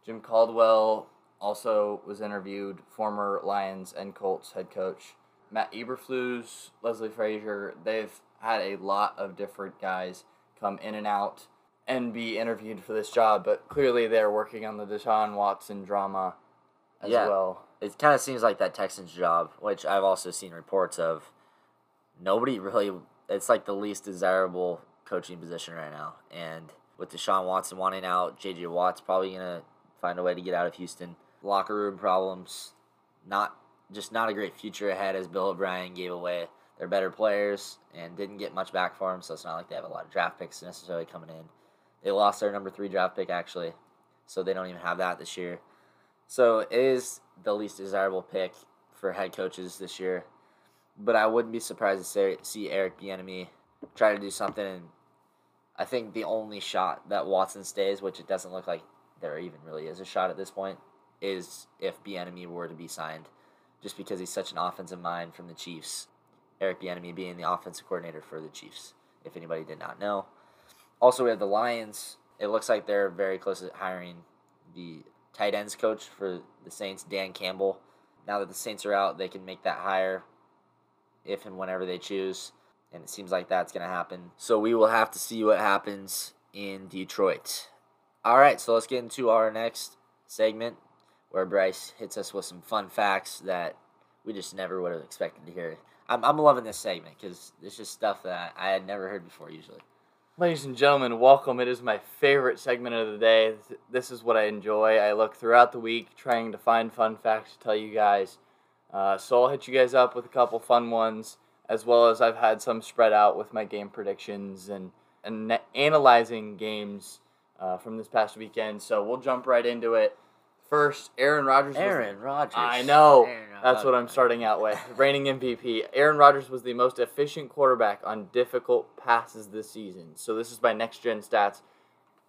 Jim Caldwell also was interviewed, former Lions and Colts head coach. Matt Eberflus, Leslie Frazier, they've had a lot of different guys come in and out and be interviewed for this job, but clearly they're working on the Deshaun Watson drama as Yeah. well. It kind of seems like that Texans job, which I've also seen reports of. Nobody really. It's like the least desirable coaching position right now, and with Deshaun Watson wanting out, J.J. Watt's probably gonna find a way to get out of Houston. Locker room problems, not just not a great future ahead as Bill O'Brien gave away their better players and didn't get much back for them. So it's not like they have a lot of draft picks necessarily coming in. They lost their number three draft pick actually, so they don't even have that this year. So it is the least desirable pick for head coaches this year. But I wouldn't be surprised to see Eric Bieniemy try to do something. And I think the only shot that Watson stays, which it doesn't look like there even really is a shot at this point, is if Bieniemy were to be signed, just because he's such an offensive mind from the Chiefs. Eric Bieniemy being the offensive coordinator for the Chiefs, if anybody did not know. Also, we have the Lions. It looks like they're very close to hiring the tight ends coach for the Saints, Dan Campbell. Now that the Saints are out, they can make that hire if and whenever they choose. And it seems like that's going to happen. So we will have to see what happens in Detroit. All right, so let's get into our next segment where Bryce hits us with some fun facts that we just never would have expected to hear. I'm, I'm loving this segment because it's just stuff that I had never heard before usually. Ladies and gentlemen, welcome. It is my favorite segment of the day. This is what I enjoy. I look throughout the week trying to find fun facts to tell you guys. Uh, so I'll hit you guys up with a couple fun ones, as well as I've had some spread out with my game predictions and, and analyzing games uh, from this past weekend. So we'll jump right into it. First, Aaron Rodgers. Aaron Rodgers. I know. Aaron That's what I'm starting out with. Reigning MVP. Aaron Rodgers was the most efficient quarterback on difficult passes this season. So this is by Next Gen Stats.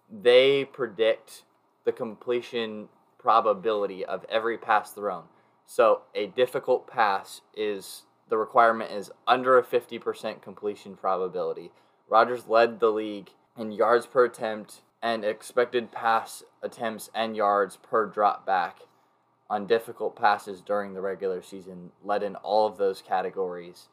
They predict the completion probability of every pass thrown. So a difficult pass is the requirement is under a 50% completion probability. Rodgers led the league in yards per attempt and expected pass attempts and yards per drop back on difficult passes during the regular season, led in all of those categories.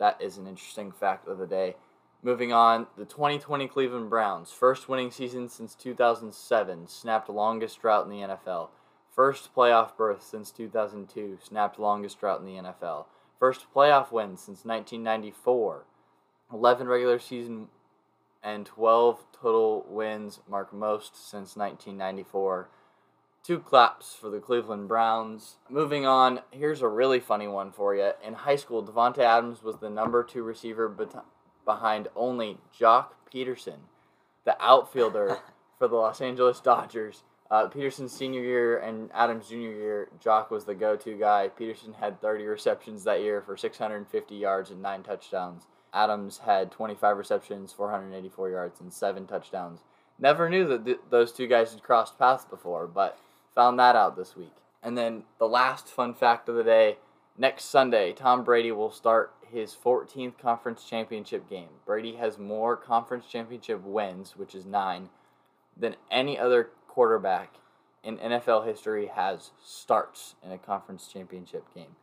That is an interesting fact of the day. Moving on, the 2020 Cleveland Browns, first winning season since 2007, snapped longest drought in the NFL. First playoff berth since 2002, snapped longest drought in the NFL. First playoff win since 1994. 11 regular season and 12 total wins, mark most since 1994. Two claps for the Cleveland Browns. Moving on, here's a really funny one for you. In high school, Davante Adams was the number two receiver bet- behind only Joc Pederson, the outfielder for the Los Angeles Dodgers. Uh, Pederson's senior year and Adams' junior year, Joc was the go-to guy. Pederson had 30 receptions that year for 650 yards and nine touchdowns. Adams had 25 receptions, 484 yards, and seven touchdowns. Never knew that th- those two guys had crossed paths before, but found that out this week. And then the last fun fact of the day next Sunday, Tom Brady will start his 14th conference championship game. Brady has more conference championship wins, which is nine, than any other quarterback in NFL history has starts in a conference championship game.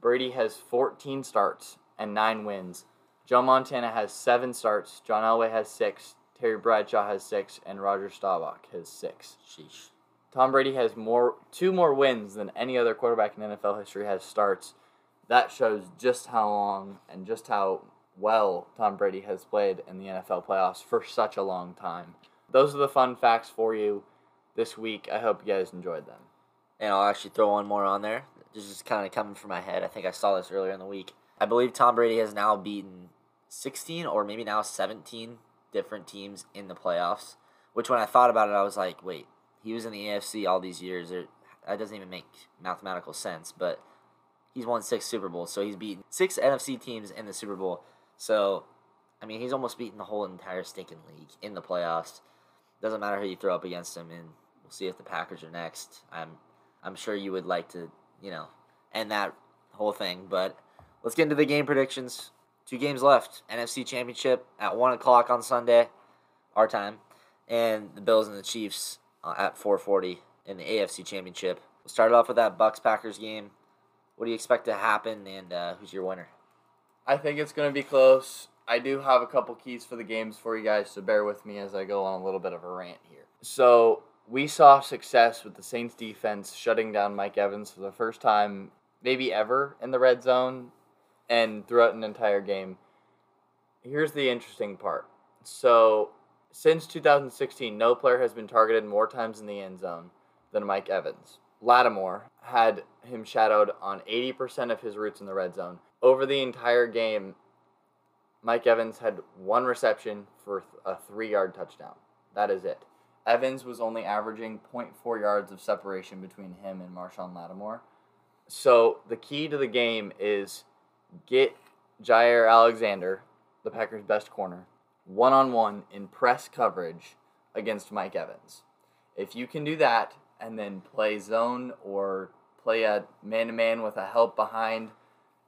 Brady has 14 starts and nine wins. Joe Montana has seven starts. John Elway has six. Terry Bradshaw has six, and Roger Staubach has six. Sheesh. Tom Brady has more two more wins than any other quarterback in NFL history has starts. That shows just how long and just how well Tom Brady has played in the NFL playoffs for such a long time. Those are the fun facts for you this week. I hope you guys enjoyed them. And I'll actually throw one more on there. This is kind of coming from my head. I think I saw this earlier in the week. I believe Tom Brady has now beaten 16 or maybe now 17 different teams in the playoffs. Which, when I thought about it, I was like, wait, he was in the AFC all these years. That doesn't even make mathematical sense. But he's won six Super Bowls, so he's beaten six NFC teams in the Super Bowl. So, I mean, he's almost beaten the whole entire stinking league in the playoffs. Doesn't matter who you throw up against him, and we'll see if the Packers are next. I'm, I'm sure you would like to, you know, end that whole thing. But let's get into the game predictions. Two games left. NFC Championship at one o'clock on Sunday, our time, and the Bills and the Chiefs uh, at 4:40 in the AFC Championship. We'll start off with that Bucs Packers game. What do you expect to happen, and uh, who's your winner? I think it's going to be close. I do have a couple keys for the games for you guys, so bear with me as I go on a little bit of a rant here. So, we saw success with the Saints defense shutting down Mike Evans for the first time, maybe ever, in the red zone and throughout an entire game. Here's the interesting part. So, since 2016, no player has been targeted more times in the end zone than Mike Evans. Lattimore had him shadowed on 80% of his routes in the red zone. Over the entire game, Mike Evans had one reception for a three yard touchdown. That is it. Evans was only averaging 0.4 yards of separation between him and Marshon Lattimore. So the key to the game is get Jaire Alexander, the Packers' best corner, one on one in press coverage against Mike Evans. If you can do that and then play zone or play a man to man with a help behind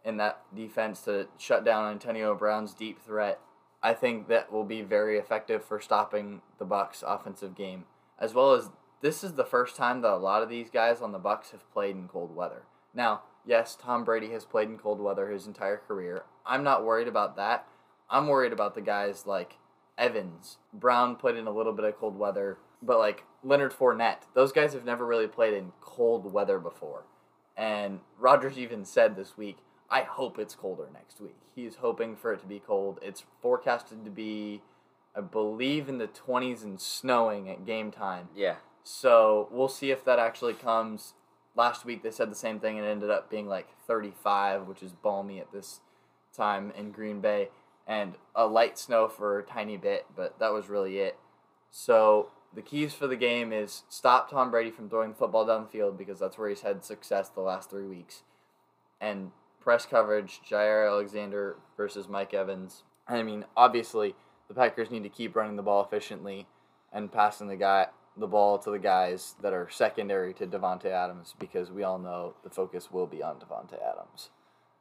in that defense to shut down Antonio Brown's deep threat, I think that will be very effective for stopping the Bucs offensive game. As well as this is the first time that a lot of these guys on the Bucs have played in cold weather. Now, yes, Tom Brady has played in cold weather his entire career. I'm not worried about that. I'm worried about the guys like Evans. Brown played in a little bit of cold weather, but like Leonard Fournette, those guys have never really played in cold weather before. And Rodgers even said this week, I hope it's colder next week. He's hoping for it to be cold. It's forecasted to be, I believe, in the 20s and snowing at game time. Yeah. So we'll see if that actually comes. Last week they said the same thing and it ended up being like 35, which is balmy at this time in Green Bay, and a light snow for a tiny bit, but that was really it. So the keys for the game is stop Tom Brady from throwing the football down the field because that's where he's had success the last three weeks, and press coverage, Jaire Alexander versus Mike Evans. I mean, obviously, the Packers need to keep running the ball efficiently and passing the guy the ball to the guys that are secondary to Davante Adams because we all know the focus will be on Davante Adams.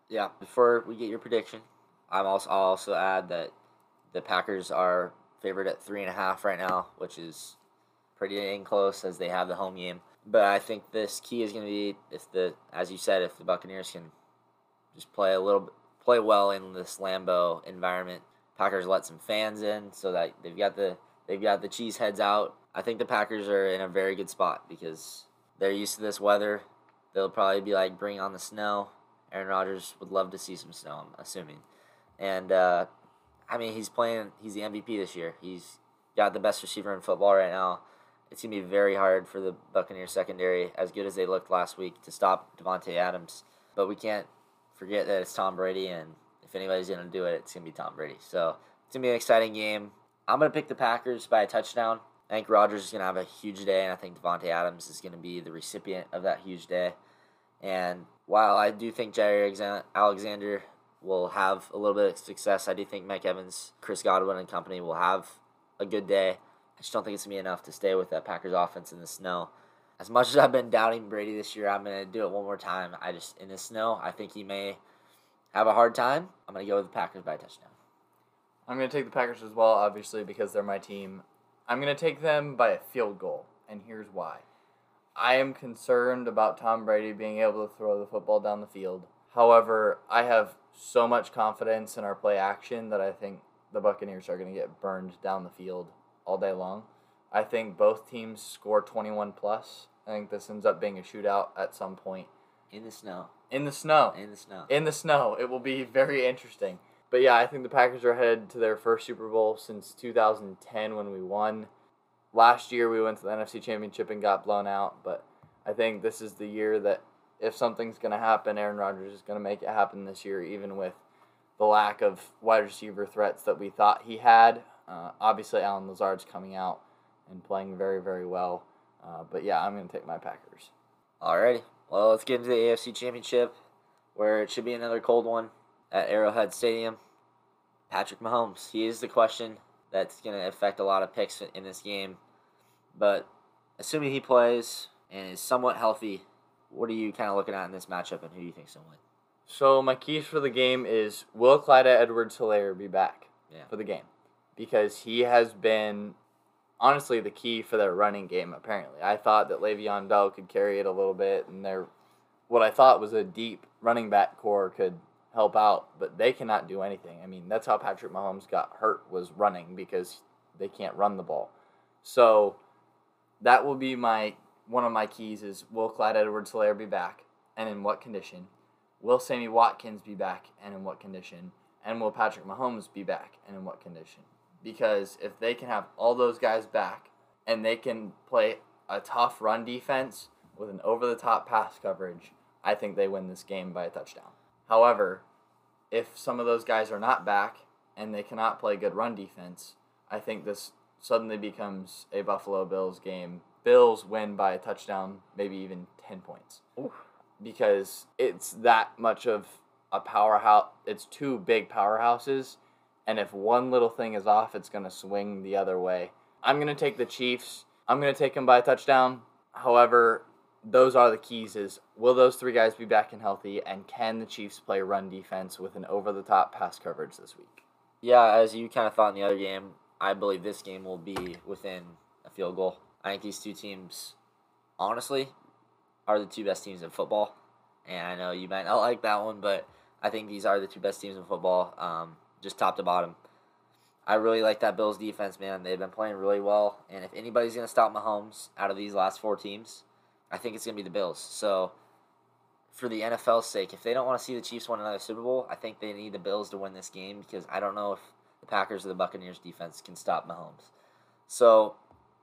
Yeah. Before we get your prediction, I'm also I'll also add that the Packers are favored at three and a half right now, which is pretty dang close as they have the home game. But I think this key is going to be if the, as you said, if the Buccaneers can just play a little, play well in this Lambeau environment. Packers let some fans in so that they've got the they've got the cheese heads out. I think the Packers are in a very good spot because they're used to this weather. They'll probably be like, bring on the snow. Aaron Rodgers would love to see some snow, I'm assuming. And uh, I mean, he's playing. He's the MVP this year. He's got the best receiver in football right now. It's gonna be very hard for the Buccaneers secondary, as good as they looked last week, to stop Davante Adams. But we can't forget that it's Tom Brady, and if anybody's gonna do it, it's gonna be Tom Brady. So it's gonna be an exciting game. I'm gonna pick the Packers by a touchdown. I think Rodgers is gonna have a huge day, and I think Davante Adams is gonna be the recipient of that huge day. And while I do think Jaire Alexander will have a little bit of success, I do think Mike Evans, Chris Godwin, and company will have a good day. I just don't think it's gonna be enough to stay with that Packers offense in the snow as much as I've been doubting Brady this year, I'm gonna do it one more time. I just in the snow, I think he may have a hard time. I'm gonna go with the Packers by a touchdown. I'm gonna take the Packers as well, obviously because they're my team. I'm gonna take them by a field goal, and here's why. I am concerned about Tom Brady being able to throw the football down the field. However, I have so much confidence in our play action that I think the Buccaneers are going to get burned down the field all day long. I think both teams score 21 plus. I think this ends up being a shootout at some point. In the snow. In the snow. In the snow. In the snow. It will be very interesting. But yeah, I think the Packers are headed to their first Super Bowl since 2010 when we won. Last year we went to the NFC Championship and got blown out, but I think this is the year that if something's going to happen, Aaron Rodgers is going to make it happen this year, even with the lack of wide receiver threats that we thought he had. Uh, obviously, Allen Lazard's coming out and playing very, very well. Uh, but yeah, I'm going to take my Packers. Alrighty. Well, let's get into the AFC Championship, where it should be another cold one at Arrowhead Stadium. Patrick Mahomes. He is the question that's going to affect a lot of picks in this game. But assuming he plays and is somewhat healthy, what are you kind of looking at in this matchup, and who do you think's going to win? So my keys for the game is will Clyde Edwards Helaire be back yeah. for the game? Because he has been honestly the key for their running game. Apparently, I thought that Le'Veon Bell could carry it a little bit, and their what I thought was a deep running back corps could help out, but they cannot do anything. I mean, that's how Patrick Mahomes got hurt was running because they can't run the ball. So that will be my one of my keys is will Clyde Edwards Helaire be back and in what condition? Will Sammy Watkins be back and in what condition? And will Patrick Mahomes be back and in what condition? Because if they can have all those guys back and they can play a tough run defense with an over the top pass coverage, I think they win this game by a touchdown. However, if some of those guys are not back and they cannot play good run defense, I think this suddenly becomes a Buffalo Bills game. Bills win by a touchdown, maybe even 10 points. Oof. Because it's that much of a powerhouse. It's two big powerhouses. And if one little thing is off, it's going to swing the other way. I'm going to take the Chiefs. I'm going to take them by a touchdown. However, those are the keys is will those three guys be back and healthy and can the Chiefs play run defense with an over the top pass coverage this week? Yeah, as you kind of thought in the other game, I believe this game will be within a field goal. I think these two teams, honestly, are the two best teams in football. And I know you might not like that one, but I think these are the two best teams in football, um, just top to bottom. I really like that Bills defense, man. They've been playing really well. And if anybody's going to stop Mahomes out of these last four teams, I think it's going to be the Bills. So, for the NFL's sake, if they don't want to see the Chiefs win another Super Bowl, I think they need the Bills to win this game because I don't know if the Packers or the Buccaneers defense can stop Mahomes. So,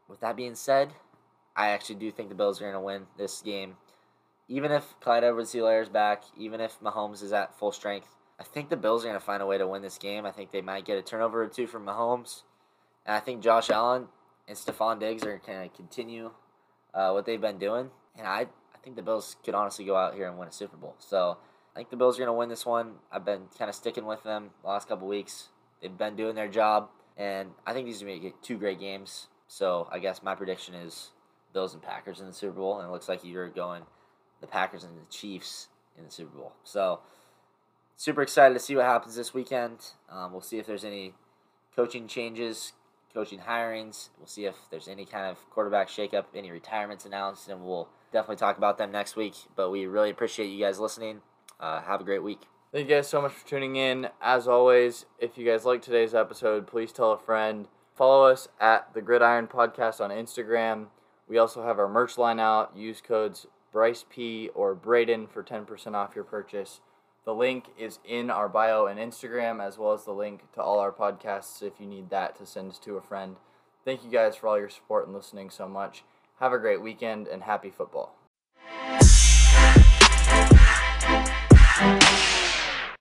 with that being said, I actually do think the Bills are going to win this game. Even if Clyde Edwards Helaire is back, even if Mahomes is at full strength, I think the Bills are going to find a way to win this game. I think they might get a turnover or two from Mahomes. And I think Josh Allen and Stefon Diggs are going to continue uh, what they've been doing. And I, I think the Bills could honestly go out here and win a Super Bowl. So I think the Bills are going to win this one. I've been kind of sticking with them the last couple weeks. They've been doing their job. And I think these are going to be two great games. So I guess my prediction is Bills and Packers in the Super Bowl. And it looks like you're going the Packers and the Chiefs in the Super Bowl. So super excited to see what happens this weekend. Um, we'll see if there's any coaching changes, coaching hirings. We'll see if there's any kind of quarterback shakeup, any retirements announced, and we'll definitely talk about them next week. But we really appreciate you guys listening. Uh, have a great week. Thank you guys so much for tuning in. As always, if you guys like today's episode, please tell a friend. Follow us at the Gridiron Podcast on Instagram. We also have our merch line out. Use codes Bryce P or Braden for 10% off your purchase. The link is in our bio and Instagram, as well as the link to all our podcasts if you need that to send to a friend. Thank you guys for all your support and listening so much. Have a great weekend and happy football.